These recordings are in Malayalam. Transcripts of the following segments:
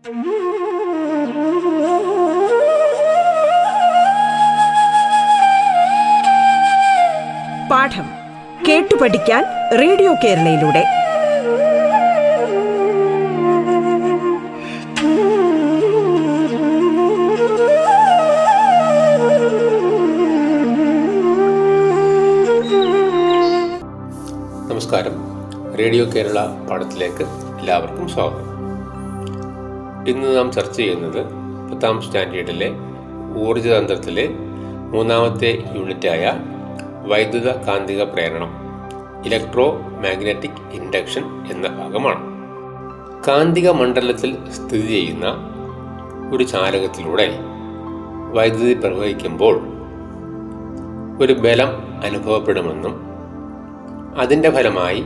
പാഠം കേട്ടു പഠിക്കാൻ റേഡിയോ കേരളയിലൂടെ. നമസ്കാരം. റേഡിയോ കേരള പാഠത്തിലേക്ക് എല്ലാവർക്കും സ്വാഗതം. ഇന്ന് നാം ചർച്ച ചെയ്യുന്നത് പത്താം സ്റ്റാൻഡേർഡിലെ ഊർജതന്ത്രത്തിലെ മൂന്നാമത്തെ യൂണിറ്റായ വൈദ്യുത കാന്തിക പ്രേരണം ഇലക്ട്രോ മാഗ്നറ്റിക് ഇൻഡക്ഷൻ എന്ന ഭാഗമാണ്. കാന്തിക മണ്ഡലത്തിൽ സ്ഥിതി ചെയ്യുന്ന ഒരു ചാലകത്തിലൂടെ വൈദ്യുതി പ്രവഹിക്കുമ്പോൾ ഒരു ബലം അനുഭവപ്പെടുമെന്നും അതിന്റെ ഫലമായി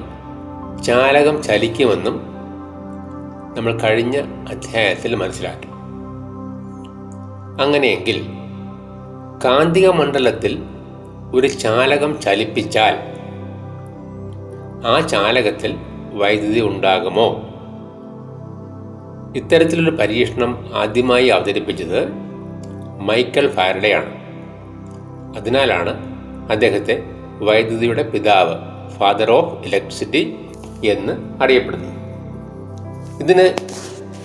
ചാലകം ചലിക്കുമെന്നും നമ്മൾ കഴിഞ്ഞ അധ്യായത്തിൽ മനസ്സിലാക്കി. അങ്ങനെയെങ്കിൽ കാന്തിക മണ്ഡലത്തിൽ ഒരു ചാലകം ചലിപ്പിച്ചാൽ ആ ചാലകത്തിൽ വൈദ്യുതി ഉണ്ടാകുമോ? ഇത്തരത്തിലൊരു പരീക്ഷണം ആദ്യമായി അവതരിപ്പിച്ചത് മൈക്കൽ ഫാരഡെയാണ്. അതിനാലാണ് അദ്ദേഹത്തെ വൈദ്യുതിയുടെ പിതാവ് ഫാദർ ഓഫ് ഇലക്ട്രിസിറ്റി എന്ന് അറിയപ്പെടുന്നത്. ഇതിന്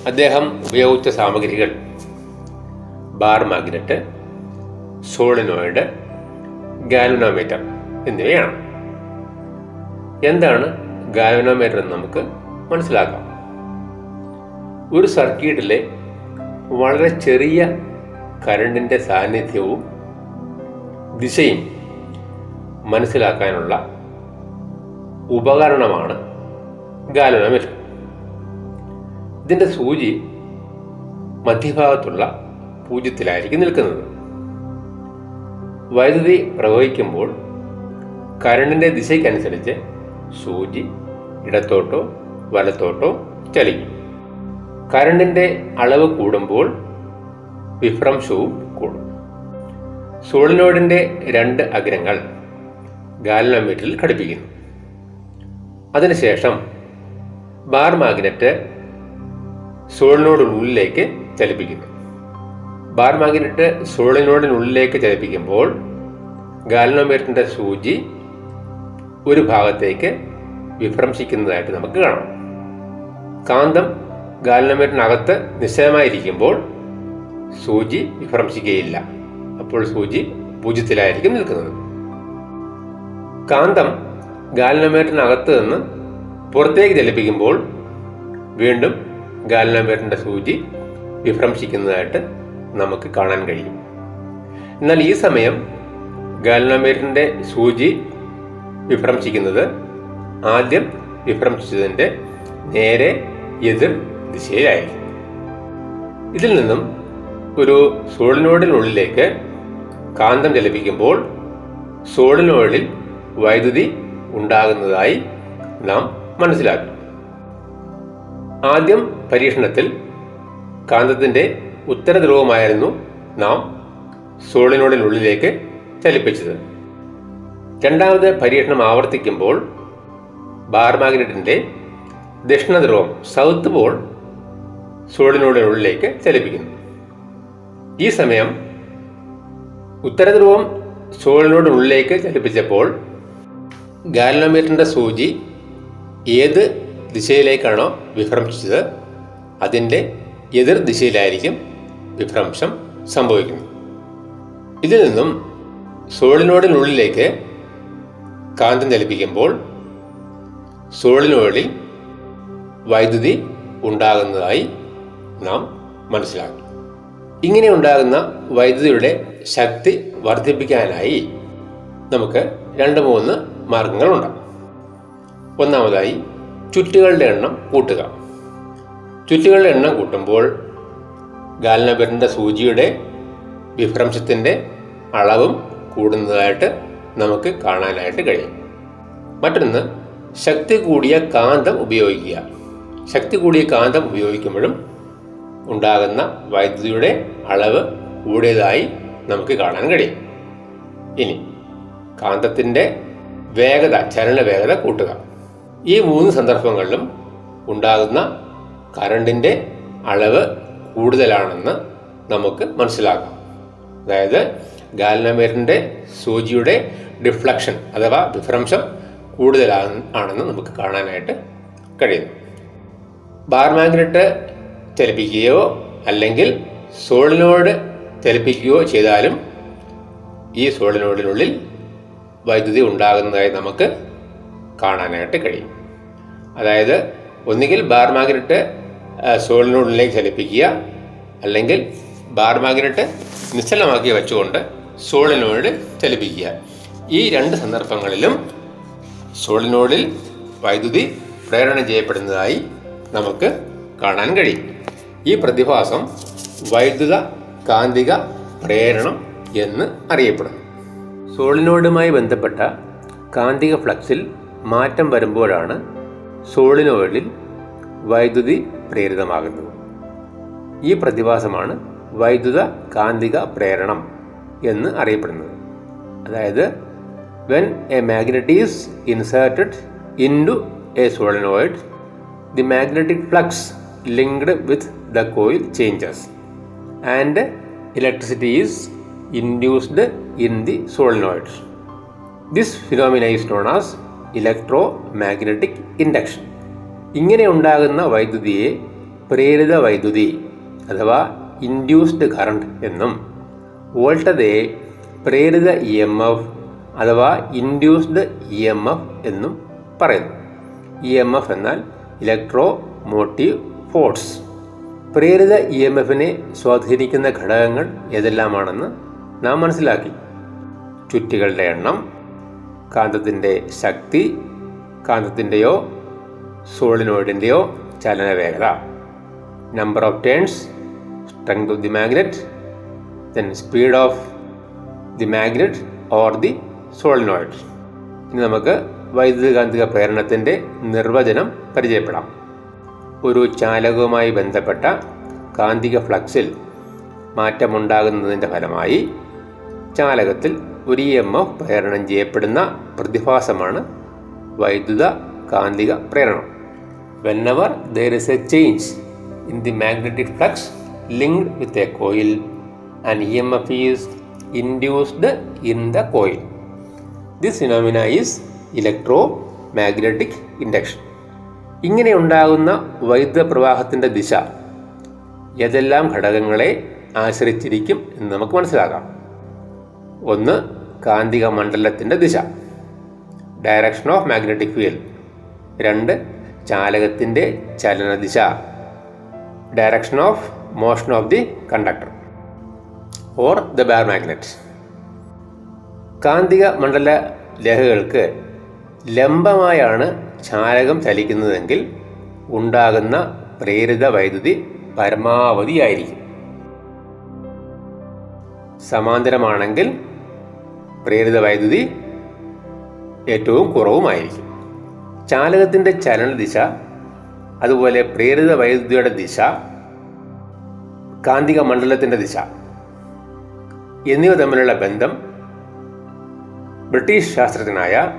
അദ്ദേഹം ഉപയോഗിച്ച സാമഗ്രികൾ. ബാർ മാഗ്നറ്റ് സോളിനോയിഡ് ഗാൽവനോമീറ്റർ എന്നിവയാണ്. എന്താണ് ഗാൽവനോമീറ്റർ എന്ന് നമുക്ക് മനസ്സിലാക്കാം. ഒരു സർക്യൂട്ടിലെ വളരെ ചെറിയ കരണ്ടിന്റെ സാന്നിധ്യവും ദിശയും മനസ്സിലാക്കാനുള്ള ഉപകരണമാണ് ഗാലനോമീറ്റർ ഇതിന്റെ സൂചി മധ്യഭാഗത്തുള്ള പൂജ്യത്തിലായിരിക്കും നിൽക്കുന്നത്. വൈദ്യുതി പ്രവഹിക്കുമ്പോൾ കരണ്ടിന്റെ ദിശയ്ക്കനുസരിച്ച് സൂചി ഇടത്തോട്ടോ വലത്തോട്ടോ ചലിക്കും. കരണ്ടിന്റെ അളവ് കൂടുമ്പോൾ വിഭ്രംശവും കൂടും. സോളിനോയിഡിന്റെ രണ്ട് അഗ്രങ്ങൾ ഗാലനോമീറ്ററിൽ ഘടിപ്പിക്കുന്നു. അതിനുശേഷം ബാർ മാഗ്നറ്റ് സോളിനോടിനുള്ളിലേക്ക് ചലിപ്പിക്കുന്നു. ബാർ മാഗ്നറ്റ് സോളിനോടിനുള്ളിലേക്ക് ചലിപ്പിക്കുമ്പോൾ ഗാലനോമീറ്ററിന്റെ സൂചി ഒരു ഭാഗത്തേക്ക് വിഭ്രംശിക്കുന്നതായിട്ട് നമുക്ക് കാണാം. കാന്തം ഗാലനോമീറ്ററിനകത്ത് നിശ്ചയമായിരിക്കുമ്പോൾ സൂചി വിഭ്രംശിക്കുകയില്ല. അപ്പോൾ സൂചി പൂജ്യത്തിലായിരിക്കും നിൽക്കുന്നത്. കാന്തം ഗാലനോമീറ്ററിനകത്ത് നിന്ന് പുറത്തേക്ക് ചലിപ്പിക്കുമ്പോൾ വീണ്ടും ഗാലനോമീറ്ററിന്റെ സൂചി വിഭ്രംശിക്കുന്നതായിട്ട് നമുക്ക് കാണാൻ കഴിയും. എന്നാൽ ഈ സമയം ഗാലനോമീറ്ററിന്റെ സൂചി വിഭ്രംശിക്കുന്നത് ആദ്യം വിഭ്രംശിച്ചതിന്റെ നേരെ എതിർ ദിശയിലായിരിക്കും. ഇതിൽ നിന്നും ഒരു സോളിനോയിഡിനുള്ളിലേക്ക് കാന്തം ചലിപ്പിക്കുമ്പോൾ സോളിനോയിഡിൽ വൈദ്യുതി ഉണ്ടാകുന്നതായി നാം മനസ്സിലാക്കി. ആദ്യം പരീക്ഷണത്തിൽ കാന്തത്തിന്റെ ഉത്തരധ്രുവമായിരുന്നു നാം സോളിനോടിനുള്ളിലേക്ക് ചലിപ്പിച്ചത്. രണ്ടാമത് പരീക്ഷണം ആവർത്തിക്കുമ്പോൾ ബാർ മാഗ്നറ്റിന്റെ ദക്ഷിണധ്രുവം സൗത്ത് പോൾ സോളിനോടിനുള്ളിലേക്ക് ചലിപ്പിക്കുന്നു. ഈ സമയം ഉത്തരധ്രുവം സോളിനോടിനുള്ളിലേക്ക് ചലിപ്പിച്ചപ്പോൾ ഗാലനോമീറ്ററിന്റെ സൂചി ഏത് ദിശയിലേക്കാണോ വിഭ്രംശിച്ചത് അതിന്റെ എതിർ ദിശയിലായിരിക്കും വിഭ്രംശം സംഭവിക്കുന്നത്. ഇതിൽ നിന്നും സോളിനോടിനുള്ളിലേക്ക് കാന്തം ചലിപ്പിക്കുമ്പോൾ സോളിനോടിൽ വൈദ്യുതി ഉണ്ടാകുന്നതായി നാം മനസ്സിലാക്കി ഇങ്ങനെ ഉണ്ടാകുന്ന വൈദ്യുതിയുടെ ശക്തി വർദ്ധിപ്പിക്കാനായി നമുക്ക് രണ്ട് മൂന്ന് മാർഗങ്ങളുണ്ട്. ഒന്നാമതായി ചുറ്റുകളുടെ എണ്ണം കൂട്ടുക. ചുറ്റുകളുടെ എണ്ണം കൂട്ടുമ്പോൾ ഗാലനബറിന്റെ സൂചിയുടെ വിഭ്രംശത്തിന്റെ അളവും കൂടുന്നതായിട്ട് നമുക്ക് കാണാനായിട്ട് കഴിയും. മറ്റൊന്ന് ശക്തി കൂടിയ കാന്തം ഉപയോഗിക്കുക. ശക്തി കൂടിയ കാന്തം ഉപയോഗിക്കുമ്പോഴും ഉണ്ടാകുന്ന വൈദ്യുതിയുടെ അളവ് കൂടിയതായി നമുക്ക് കാണാൻ കഴിയും. ഇനി കാന്തത്തിന്റെ വേഗത ചലന വേഗത കൂട്ടുക. ഈ മൂന്ന് സന്ദർഭങ്ങളിലും ഉണ്ടാകുന്ന കറണ്ടിന്റെ അളവ് കൂടുതലാണെന്ന് നമുക്ക് മനസ്സിലാക്കാം. അതായത് ഗാലനമേറിന്റെ സൂചിയുടെ ഡിഫ്ലക്ഷൻ അഥവാ വിഭ്രംശം കൂടുതലാണ് ആണെന്ന് നമുക്ക് കാണാനായിട്ട് കഴിയുന്നു ബാർ മാഗ്നറ്റ് ചലിപ്പിക്കുകയോ അല്ലെങ്കിൽ സോളിനോട് ചലിപ്പിക്കുകയോ ചെയ്താലും ഈ സോളിനോഡിനുള്ളിൽ വൈദ്യുതി ഉണ്ടാകുന്നതായി നമുക്ക് കാണാനായിട്ട് കഴിയും. അതായത് ഒന്നുകിൽ ബാർ മാഗ്നറ്റ് സോളിനുള്ളിലേക്ക് ചലിപ്പിക്കുക അല്ലെങ്കിൽ ബാർ മാഗ്നറ്റ് നിശ്ചലമാക്കി വെച്ചുകൊണ്ട് സോളിനോട് ചലിപ്പിക്കുക. ഈ രണ്ട് സന്ദർഭങ്ങളിലും സോളിനോഡിൽ വൈദ്യുതി പ്രേരണം ചെയ്യപ്പെടുന്നതായി നമുക്ക് കാണാൻ കഴിയും. ഈ പ്രതിഭാസം വൈദ്യുത കാന്തിക പ്രേരണം എന്ന് അറിയപ്പെടുന്നു. സോളിനോഡുമായി ബന്ധപ്പെട്ട കാന്തിക ഫ്ലക്സിൽ മാറ്റം വരുമ്പോഴാണ് സോളിനോയിഡിൽ വൈദ്യുതി പ്രേരിതമാകുന്നത്. ഈ പ്രതിഭാസമാണ് വൈദ്യുത കാന്തിക പ്രേരണം എന്ന് അറിയപ്പെടുന്നത്. അതായത് when a magnet is inserted into a solenoid the magnetic flux linked with the coil changes and electricity is induced in the solenoids this phenomena is known as electromagnetic induction. ഇങ്ങനെ ഉണ്ടാകുന്ന വൈദ്യുതിയെ പ്രേരിത വൈദ്യുതി അഥവാ ഇൻഡ്യൂസ്ഡ് കറണ്ട് എന്നും വോൾട്ടതയെ പ്രേരിത ഇ എം എഫ് അഥവാ ഇൻഡ്യൂസ്ഡ് ഇ എം എഫ് എന്നും പറയുന്നു. ഇ എം എഫ് എന്നാൽ ഇലക്ട്രോ മോട്ടീവ് ഫോഴ്സ്. പ്രേരിത ഇ എം എഫിനെ സ്വാധീനിക്കുന്ന ഘടകങ്ങൾ ഏതെല്ലാമാണെന്ന് നാം മനസ്സിലാക്കി. ചുറ്റികളുടെ എണ്ണം കാന്തത്തിന്റെ ശക്തി കാന്തത്തിന്റെയോ സോളിനോയിഡിന്റെയോ ചലനവേഗത. Number of turns strength of the magnet then speed of the magnet or the solenoid ഇനി നമുക്ക് വൈദ്യുതകാന്തിക പ്രേരണത്തിന്റെ നിർവചനം പരിചയപ്പെടാം. ഒരു ചാലകവുമായി ബന്ധപ്പെട്ട കാന്തിക ഫ്ലക്സിൽ മാറ്റമുണ്ടാകുന്നതിന്റെ ഫലമായി ചാലകത്തിൽ ഒരു ഇ എം എഫ് പ്രേരണം ചെയ്യപ്പെടുന്ന പ്രതിഭാസമാണ് വൈദ്യുത കാന്തിക പ്രേരണം. Whenever there is a change in the magnetic flux linked with a coil and E M F is induced in the coil this phenomena is electromagnetic induction ഇങ്ങനെ ഉണ്ടാകുന്ന വൈദ്യുത പ്രവാഹത്തിന്റെ ദിശ ഏതെല്ലാം ഘടകങ്ങളെ ആശ്രയിച്ചിരിക്കും എന്ന് നമുക്ക് മനസ്സിലാക്കാം. ഒന്ന് കാന്തിക മണ്ഡലത്തിന്റെ ദിശ. ഡയറക്ഷൻ ഓഫ് മാഗ്നറ്റിക് ഫീൽഡ് രണ്ട് ചാലകത്തിന്റെ ചലനദിശ. Direction of motion of the conductor or the bar magnet കാന്തിക മണ്ഡല രേഖകൾക്ക് ലംബമായാണ് ചാലകം ചലിക്കുന്നതെങ്കിൽ ഉണ്ടാകുന്ന പ്രേരിത വൈദ്യുതി പരമാവധിയായിരിക്കും സമാന്തരമാണെങ്കിൽ പ്രേരിത വൈദ്യുതി ഏറ്റവും കുറവുമായിരിക്കും. ചാലകത്തിന്റെ ചലന ദിശ അതുപോലെ പ്രേരിത വൈദ്യുതിയുടെ ദിശ കാന്തിക മണ്ഡലത്തിന്റെ ദിശ എന്നിവ തമ്മിലുള്ള ബന്ധം ബ്രിട്ടീഷ് ശാസ്ത്രജ്ഞനായ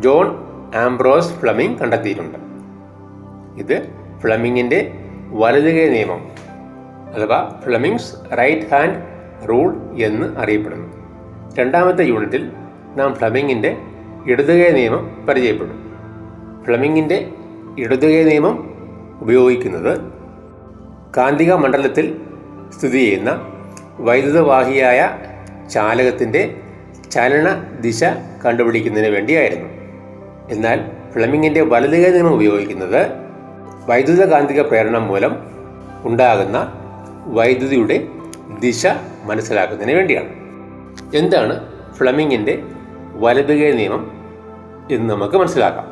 ജോൺ ആംബ്രോസ് ഫ്ലമിംഗ് കണ്ടെത്തിയിട്ടുണ്ട്. ഇത് ഫ്ലമിങ്ങിന്റെ വലതുകൈ നിയമം അഥവാ ഫ്ലമിങ്സ് റൈറ്റ് ഹാൻഡ് റൂൾ എന്ന് അറിയപ്പെടുന്നു. രണ്ടാമത്തെ യൂണിറ്റിൽ നാം ഫ്ലമിങ്ങിന്റെ ഇടതുകൈ നിയമം പരിചയപ്പെടും ഫ്ലമിങ്ങിന്റെ ഇടതുകൈ നിയമം ഉപയോഗിക്കുന്നത് കാന്തിക മണ്ഡലത്തിൽ സ്ഥിതി ചെയ്യുന്ന വൈദ്യുതവാഹിയായ ചാലകത്തിന്റെ ചലന ദിശ കണ്ടുപിടിക്കുന്നതിന് വേണ്ടിയായിരുന്നു. എന്നാൽ ഫ്ലമിങ്ങിന്റെ വലതുകൈ നിയമം ഉപയോഗിക്കുന്നത് വൈദ്യുത കാന്തിക പ്രേരണം മൂലം ഉണ്ടാകുന്ന വൈദ്യുതിയുടെ ദിശ മനസ്സിലാക്കുന്നതിന് വേണ്ടിയാണ്. എന്താണ് ഫ്ലമിങ്ങിന്റെ വലതുകൈ നിയമം എന്ന് നമുക്ക് മനസ്സിലാക്കാം.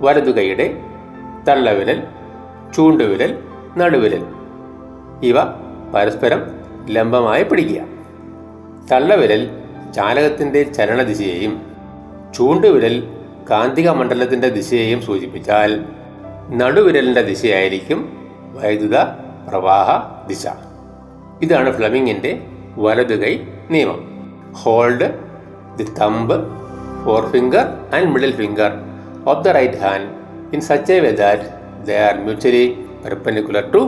വലതുകൈയുടെ തള്ളവിരൽ ചൂണ്ടുവിരൽ നടുവിരൽ. ഇവ പരസ്പരം ലംബമായി പിടിക്കുക. തള്ളവിരൽ ചാലകത്തിന്റെ ചലനദിശയെയും ചൂണ്ടുവിരൽ കാന്തിക മണ്ഡലത്തിന്റെ ദിശയെയും സൂചിപ്പിച്ചാൽ നടുവിരലിന്റെ ദിശയായിരിക്കും വൈദ്യുത പ്രവാഹ ദിശ. ഇതാണ് ഫ്ലമിങ്ങിൻ്റെ വലതുകൈ നിയമം hold the thumb forefinger and middle finger of the right hand in such a way that they are mutually perpendicular to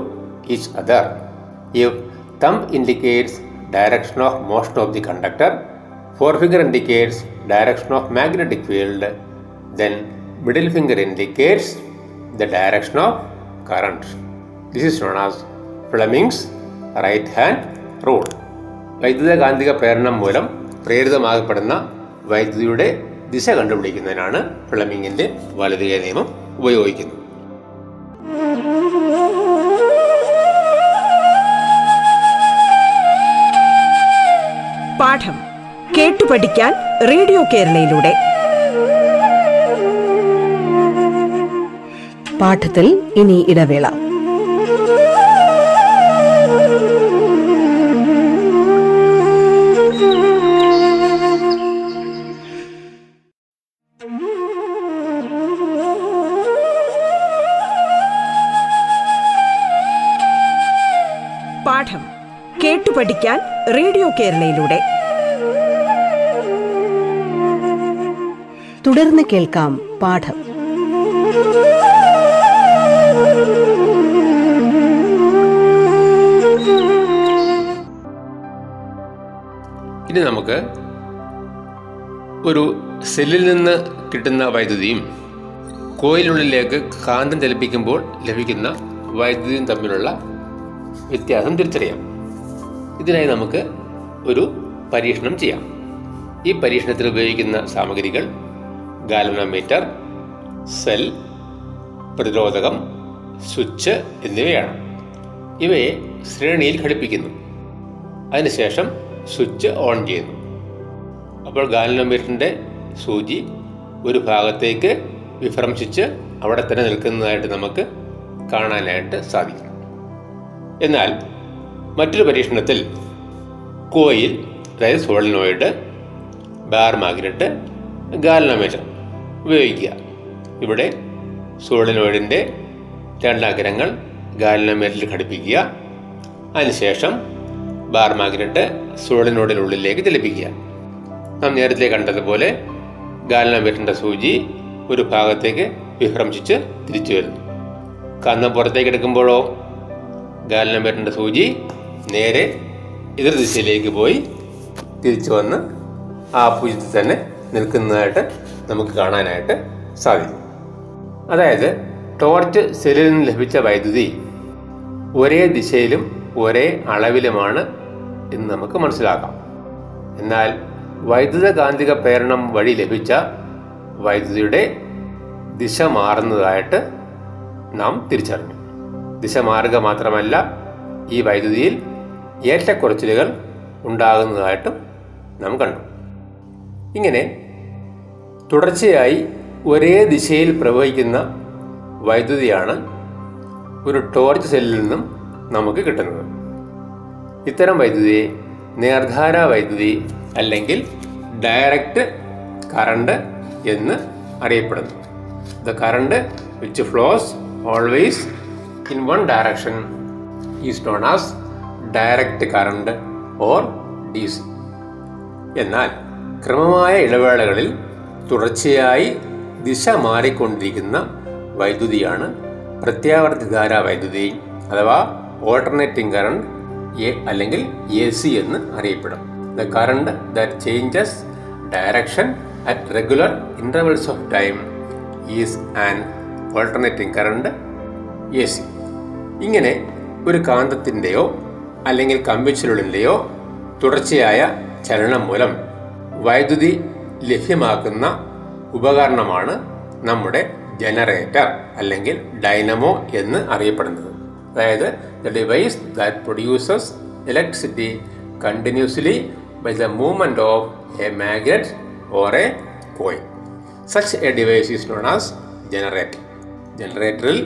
each other. If thumb indicates direction of motion of the conductor, forefinger indicates direction of magnetic field, then middle finger indicates the direction of current. This is known as Fleming's right hand rule. വൈദ്യുതകാന്തിക പ്രേരണം മൂലം പ്രേരിതമാകപ്പെടുന്ന വൈദ്യുതിയുടെ ദിശ കണ്ടുപിടിക്കുന്നതിനാണ് ഫ്ലെമിങ്ങിന്റെ വലതുകൈ നിയമം ഉപയോഗിക്കുന്നത്. പാഠം കേട്ടു പഠിക്കാൻ റേഡിയോ കേരളയിലൂടെ. പാഠത്തിൽ ഇനി ഇടവേള. പഠിക്കാൻ റേഡിയോ കേരളയിലൂടെ. തുടർന്ന് കേൾക്കാം പാഠം. ഇനി നമുക്ക് ഒരു സെല്ലിൽ നിന്ന് കിട്ടുന്ന വൈദ്യുതിയും കോയിലുള്ളിലേക്ക് കാന്തം ചലിപ്പിക്കുമ്പോൾ ലഭിക്കുന്ന വൈദ്യുതിയും തമ്മിലുള്ള വ്യത്യാസം തിരിച്ചറിയാം. ഇതിനായി നമുക്ക് ഒരു പരീക്ഷണം ചെയ്യാം. ഈ പരീക്ഷണത്തിൽ ഉപയോഗിക്കുന്ന സാമഗ്രികൾ ഗാലനോമീറ്റർ സെൽ പ്രതിരോധകം സ്വിച്ച് എന്നിവയാണ്. ഇവയെ ശ്രേണിയിൽ ഘടിപ്പിക്കുന്നു. അതിനുശേഷം സ്വിച്ച് ഓൺ ചെയ്യുന്നു. അപ്പോൾ ഗാലനോമീറ്ററിന്റെ സൂചി ഒരു ഭാഗത്തേക്ക് വിഭ്രംശിച്ച് അവിടെ തന്നെ നിൽക്കുന്നതായിട്ട് നമുക്ക് കാണാനായിട്ട് സാധിക്കും. എന്നാൽ മറ്റൊരു പരീക്ഷണത്തിൽ കോയിൽ അതായത് സോളിനോയിഡ് ബാർ മാഗ്നറ്റ് ഗാലനോമീറ്റർ ഉപയോഗിക്കുക. ഇവിടെ സോളിനോയിഡിന്റെ രണ്ടഗ്രങ്ങൾ ഗാലനോമീറ്ററിൽ ഘടിപ്പിക്കുക. അതിനുശേഷം ബാർ മാഗ്നറ്റ് സോളിനോയിഡിനുള്ളിലേക്ക് ചലിപ്പിക്കുക നാം നേരത്തെ കണ്ടതുപോലെ ഗാലനോമീറ്ററിന്റെ സൂചി ഒരു ഭാഗത്തേക്ക് വിഭ്രംശിച്ച് തിരിച്ചു വരുന്നു. കന്നം പുറത്തേക്ക് എടുക്കുമ്പോഴോ ഗാലനോമീറ്ററിന്റെ സൂചി നേരെ എതിർ ദിശയിലേക്ക് പോയി തിരിച്ചു വന്ന് ആ പൂജ്യത്തിൽ തന്നെ നിൽക്കുന്നതായിട്ട് നമുക്ക് കാണാനായിട്ട് സാധിക്കും. അതായത് ടോർച്ച് സെല്ലിൽ നിന്ന് ലഭിച്ച വൈദ്യുതി ഒരേ ദിശയിലും ഒരേ അളവിലുമാണ് എന്ന് നമുക്ക് മനസ്സിലാക്കാം. എന്നാൽ വൈദ്യുത കാന്തിക പ്രേരണം വഴി ലഭിച്ച വൈദ്യുതിയുടെ ദിശ മാറുന്നതായിട്ട് നാം തിരിച്ചറിഞ്ഞു. ദിശ മാറുക മാത്രമല്ല ഈ വൈദ്യുതിയിൽ ഏറ്റക്കുറച്ചിലുകൾ ഉണ്ടാകുന്നതായിട്ടും നാം കണ്ടു. ഇങ്ങനെ തുടർച്ചയായി ഒരേ ദിശയിൽ പ്രവഹിക്കുന്ന വൈദ്യുതിയാണ് ഒരു ടോർച്ച് സെല്ലിൽ നിന്നും നമുക്ക് കിട്ടുന്നത്. ഇത്തരം വൈദ്യുതിയെ നേർധാര വൈദ്യുതി അല്ലെങ്കിൽ ഡയറക്റ്റ് കറണ്ട് എന്ന് അറിയപ്പെടുന്നു. The current which flows always in one direction is known as direct current or D C എന്നാൽ ക്രമമായ ഇടവേളകളിൽ തുടർച്ചയായി ദിശ മാറിക്കൊണ്ടിരിക്കുന്ന വൈദ്യുതിയാണ് പ്രത്യാവർത്തിധാര വൈദ്യുതി അഥവാ ഓൾട്ടർനേറ്റിംഗ് കറണ്ട് എ അല്ലെങ്കിൽ എ സി എന്ന് അറിയപ്പെടും. The current that changes direction at regular intervals of time is and alternating current A C ഇങ്ങനെ ഒരു കാന്തത്തിന്റെയോ അല്ലെങ്കിൽ കമ്പിച്ചുരുളിന്റെയോ തുടർച്ചയായ ചലനം മൂലം വൈദ്യുതി ലഭ്യമാക്കുന്ന ഉപകരണമാണ് നമ്മുടെ ജനറേറ്റർ അല്ലെങ്കിൽ ഡൈനമോ എന്ന് അറിയപ്പെടുന്നത്. അതായത് the device that produces electricity continuously by the movement of a magnet or a coil such a device is known as generator ജനറേറ്ററിൽ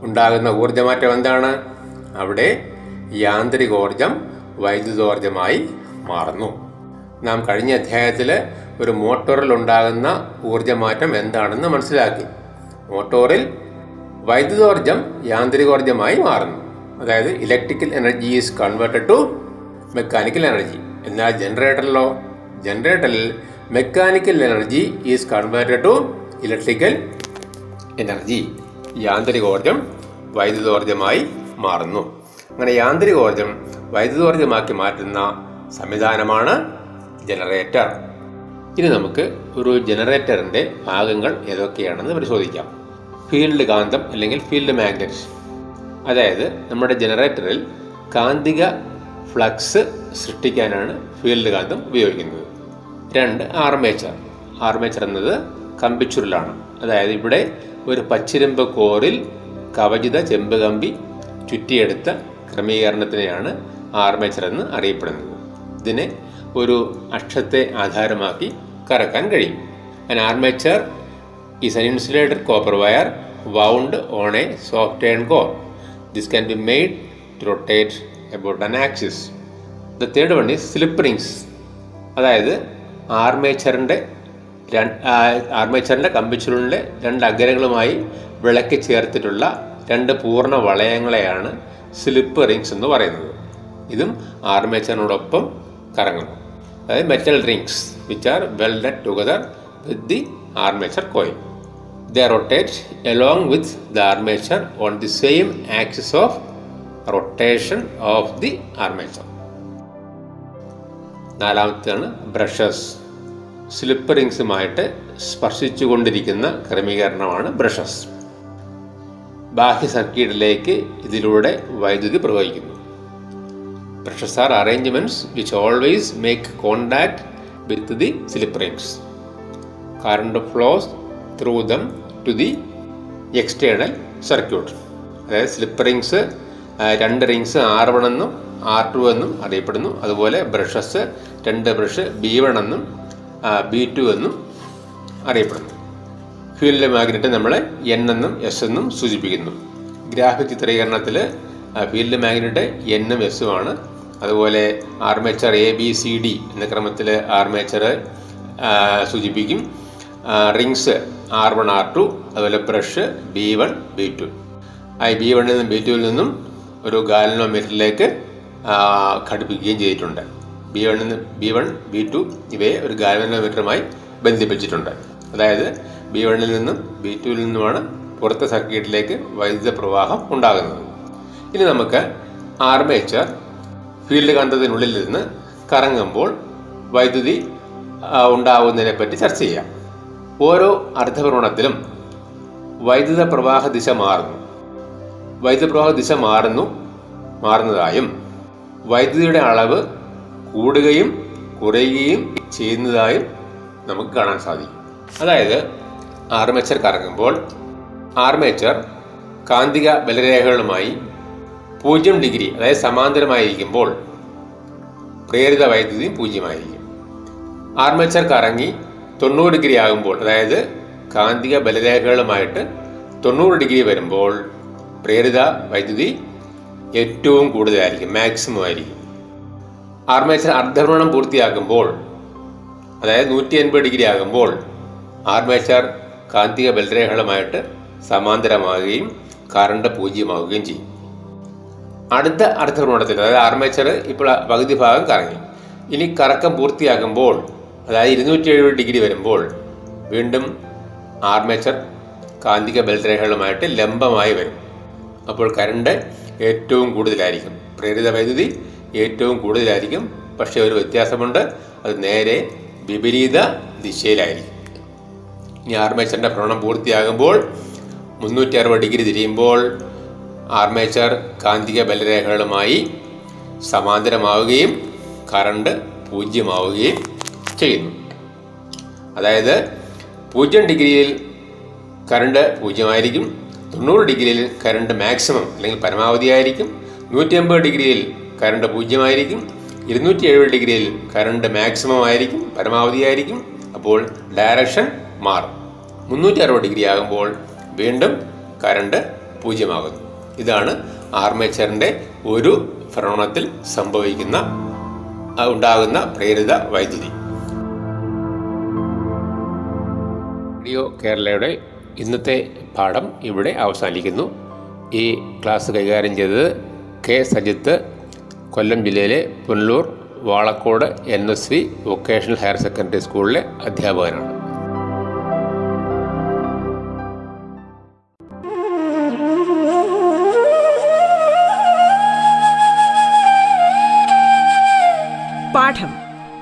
ഉണ്ടാകുന്ന ഊർജമാറ്റം എന്താണ്? അവിടെ യാന്ത്രികോർജം വൈദ്യുതോർജമായി മാറുന്നു. നാം കഴിഞ്ഞ അധ്യായത്തിൽ ഒരു മോട്ടോറിൽ ഉണ്ടാകുന്ന ഊർജമാറ്റം എന്താണെന്ന് മനസ്സിലാക്കി. മോട്ടോറിൽ വൈദ്യുതോർജം യാന്ത്രികോർജമായി മാറുന്നു. അതായത് electrical energy is converted to mechanical energy. എന്നാൽ ജനറേറ്ററിലോ ജനറേറ്ററിൽ mechanical energy is converted to electrical energy. യാന്ത്രികോർജം വൈദ്യുതോർജമായി മാറുന്നു. അങ്ങനെ യാന്ത്രികോർജം വൈദ്യുതോർജമാക്കി മാറ്റുന്ന സംവിധാനമാണ് ജനറേറ്റർ. ഇനി നമുക്ക് ഒരു ജനറേറ്ററിന്റെ ഭാഗങ്ങൾ ഏതൊക്കെയാണെന്ന് പരിശോധിക്കാം. ഫീൽഡ് കാന്തം അല്ലെങ്കിൽ ഫീൽഡ് മാഗ്നറ്റ് അതായത് നമ്മുടെ ജനറേറ്ററിൽ കാന്തിക ഫ്ലക്സ് സൃഷ്ടിക്കാനാണ് ഫീൽഡ് കാന്തം ഉപയോഗിക്കുന്നത്. രണ്ട് ആർമേച്ചർ. ആർമേച്ചർ എന്നത് കമ്പിച്ചുരുളാണ്. അതായത് ഇവിടെ ഒരു പച്ചിരമ്പ് കോറിൽ കവചിത ചെമ്പ് കമ്പി ചുറ്റിയെടുത്ത ക്രമീകരണത്തിനെയാണ് ആർമേച്ചർ എന്ന് അറിയപ്പെടുന്നത്. ഇതിനെ ഒരു അക്ഷത്തെ ആധാരമാക്കി കറക്കാൻ കഴിയും. An armature is an insulated copper wire wound on a soft and core this can be made to rotate about an axis the third one is slip rings അതായത് ആർമേച്ചറിന്റെ ആർമേച്ചറിന്റെ കമ്പിച്ചുരുളിന്റെ രണ്ട് അഗ്രങ്ങളുമായി വിളക്കി ചേർത്തിട്ടുള്ള രണ്ട് പൂർണ വളയങ്ങളെയാണ് സ്ലിപ്പ് റിങ്സ് എന്ന് പറയുന്നത്. ഇതും ആർമേച്ചറിനോടൊപ്പം കറങ്ങുന്നു. അതായത് metal rings which are welded together with the armature coil the rotate along with the armature on the same axis of rotation of the armature നാലാമത്തേതാണ് brushes slip റിങ്സുമായിട്ട് സ്പർശിച്ചുകൊണ്ടിരിക്കുന്ന ക്രമീകരണമാണ് ബ്രഷസ് ബാഹ്യ സർക്യൂട്ടിലേക്ക് ഇതിലൂടെ വൈദ്യുതി പ്രവഹിക്കുന്നു. Brushes are arrangements which always make contact with the slip rings current flows through them to the external circuit അതായത് സ്ലിപ്പ് റിങ്സ് രണ്ട് റിങ്സ് ആർ വൺ എന്നും ആർ ടു എന്നും അറിയപ്പെടുന്നു. അതുപോലെ ബ്രഷസ് രണ്ട് ബ്രഷ് ബി വൺ എന്നും ബി ടു എന്നും അറിയപ്പെടുന്നു. ഫീൽഡ് മാഗ്നറ്റ് നമ്മൾ എൻ എന്നും എസ് എന്നും സൂചിപ്പിക്കുന്നു. ഗ്രാഫിക് ചിത്രീകരണത്തിൽ ഫീൽഡ് മാഗ്നറ്റ് എന്നും എസും ആണ്. അതുപോലെ armature A B C D എന്ന ക്രമത്തിൽ ആർമേച്ചർ സൂചിപ്പിക്കും. Rings R one R two അതുപോലെ brush B one B two ആ ബി വണ്ണിൽ നിന്നും ബി ടുവിൽ നിന്നും ഒരു ഗാലനോ മീറ്ററിലേക്ക് ഘടിപ്പിക്കുകയും ചെയ്തിട്ടുണ്ട്. ബി വണ്ണിൽ നിന്ന് ബി വൺ ബി ടു ഇവയെ ഒരു ഗാലനോ മീറ്ററുമായി ബന്ധിപ്പിച്ചിട്ടുണ്ട്. അതായത് ബി വണ്ണിൽ നിന്നും ബി ടുവിൽ നിന്നുമാണ് പുറത്തെ സർക്യൂട്ടിലേക്ക് വൈദ്യുത പ്രവാഹം ഉണ്ടാകുന്നത്. ഇനി നമുക്ക് ആർമേച്ചർ ഫീൽഡ് കാന്തത്തിനുള്ളിൽ നിന്ന് കറങ്ങുമ്പോൾ വൈദ്യുതി ഉണ്ടാകുന്നതിനെ പറ്റി ചർച്ച ചെയ്യാം. ഓരോ അർദ്ധഭ്രമണത്തിലും വൈദ്യുത പ്രവാഹ ദിശ മാറുന്നു. വൈദ്യുത പ്രവാഹ ദിശ മാറുന്നു മാറുന്നതായും വൈദ്യുതിയുടെ അളവ് കൂടുകയും കുറയുകയും ചെയ്യുന്നതായും നമുക്ക് കാണാൻ സാധിക്കും. അതായത് ആർമേച്ചർ കറങ്ങുമ്പോൾ ആർമേച്ചർ കാന്തിക ബലരേഖകളുമായി പൂജ്യം ഡിഗ്രി അതായത് സമാന്തരമായിരിക്കുമ്പോൾ പ്രേരിത വൈദ്യുതി പൂജ്യമായിരിക്കും. ആർമേച്ചർ കറങ്ങി തൊണ്ണൂറ് ഡിഗ്രി ആകുമ്പോൾ അതായത് കാന്തിക ബലരേഖകളുമായിട്ട് തൊണ്ണൂറ് ഡിഗ്രി വരുമ്പോൾ പ്രേരിത വൈദ്യുതി ഏറ്റവും കൂടുതലായിരിക്കും മാക്സിമം ആയിരിക്കും. ആർമേച്ചർ അർദ്ധഭ്രമണം പൂർത്തിയാക്കുമ്പോൾ അതായത് നൂറ്റി എൺപത് ഡിഗ്രി ആകുമ്പോൾ ആർമേച്ചർ കാന്തിക ബലരേഖകളുമായിട്ട് സമാന്തരമാകുകയും കറണ്ട് പൂജ്യമാവുകയും ചെയ്യും. അടുത്ത അർദ്ധഭ്രമണത്തിൽ അതായത് ആർമേച്ചർ ഇപ്പോൾ പകുതി ഭാഗം കറങ്ങി. ഇനി കറക്കം പൂർത്തിയാകുമ്പോൾ അതായത് ഇരുന്നൂറ്റി എഴുപത് ഡിഗ്രി വരുമ്പോൾ വീണ്ടും ആർമേച്ചർ കാന്തിക ബലരേഖകളുമായിട്ട് ലംബമായി വരും. അപ്പോൾ കറണ്ട് ഏറ്റവും കൂടുതലായിരിക്കും. പ്രേരിത വൈദ്യുതി ഏറ്റവും കൂടുതലായിരിക്കും. പക്ഷേ ഒരു വ്യത്യാസമുണ്ട്. അത് നേരെ വിപരീത ദിശയിലായിരിക്കും. ഇനി ആർമേച്ചറിന്റെ ഭ്രമണം പൂർത്തിയാകുമ്പോൾ മുന്നൂറ്റി അറുപത് ഡിഗ്രി തിരിയുമ്പോൾ ആർമേച്ചർ കാന്തിക ബലരേഖകളുമായി സമാന്തരമാവുകയും കറണ്ട് പൂജ്യമാവുകയും ചെയ്യുന്നു. അതായത് പൂജ്യം ഡിഗ്രിയിൽ കറണ്ട് പൂജ്യമായിരിക്കും തൊണ്ണൂറ് ഡിഗ്രിയിൽ കറണ്ട് മാക്സിമം അല്ലെങ്കിൽ പരമാവധി ആയിരിക്കും നൂറ്റി അമ്പത് ഡിഗ്രിയിൽ കറണ്ട് പൂജ്യമായിരിക്കും ഇരുന്നൂറ്റി എഴുപത് ഡിഗ്രിയിൽ കറണ്ട് മാക്സിമം ആയിരിക്കും പരമാവധി ആയിരിക്കും അപ്പോൾ ഡയറക്ഷൻ മാറും. മുന്നൂറ്റി അറുപത് ഡിഗ്രി ആകുമ്പോൾ വീണ്ടും കറണ്ട് പൂജ്യമാകുന്നു. ഇതാണ് ആർമേച്ചറിന്റെ ഒരു ഭ്രമണത്തിൽ സംഭവിക്കുന്ന ഉണ്ടാകുന്ന പ്രേരിത വൈദ്യുതി. റേഡിയോ കേരളയുടെ ഇന്നത്തെ പാഠം ഇവിടെ അവസാനിക്കുന്നു. ഈ ക്ലാസ് കൈകാര്യം ചെയ്തത് കെ സജിത്ത് കൊല്ലം ജില്ലയിലെ Punalur Valakode N S V vocational higher secondary സ്കൂളിലെ അധ്യാപകനാണ്.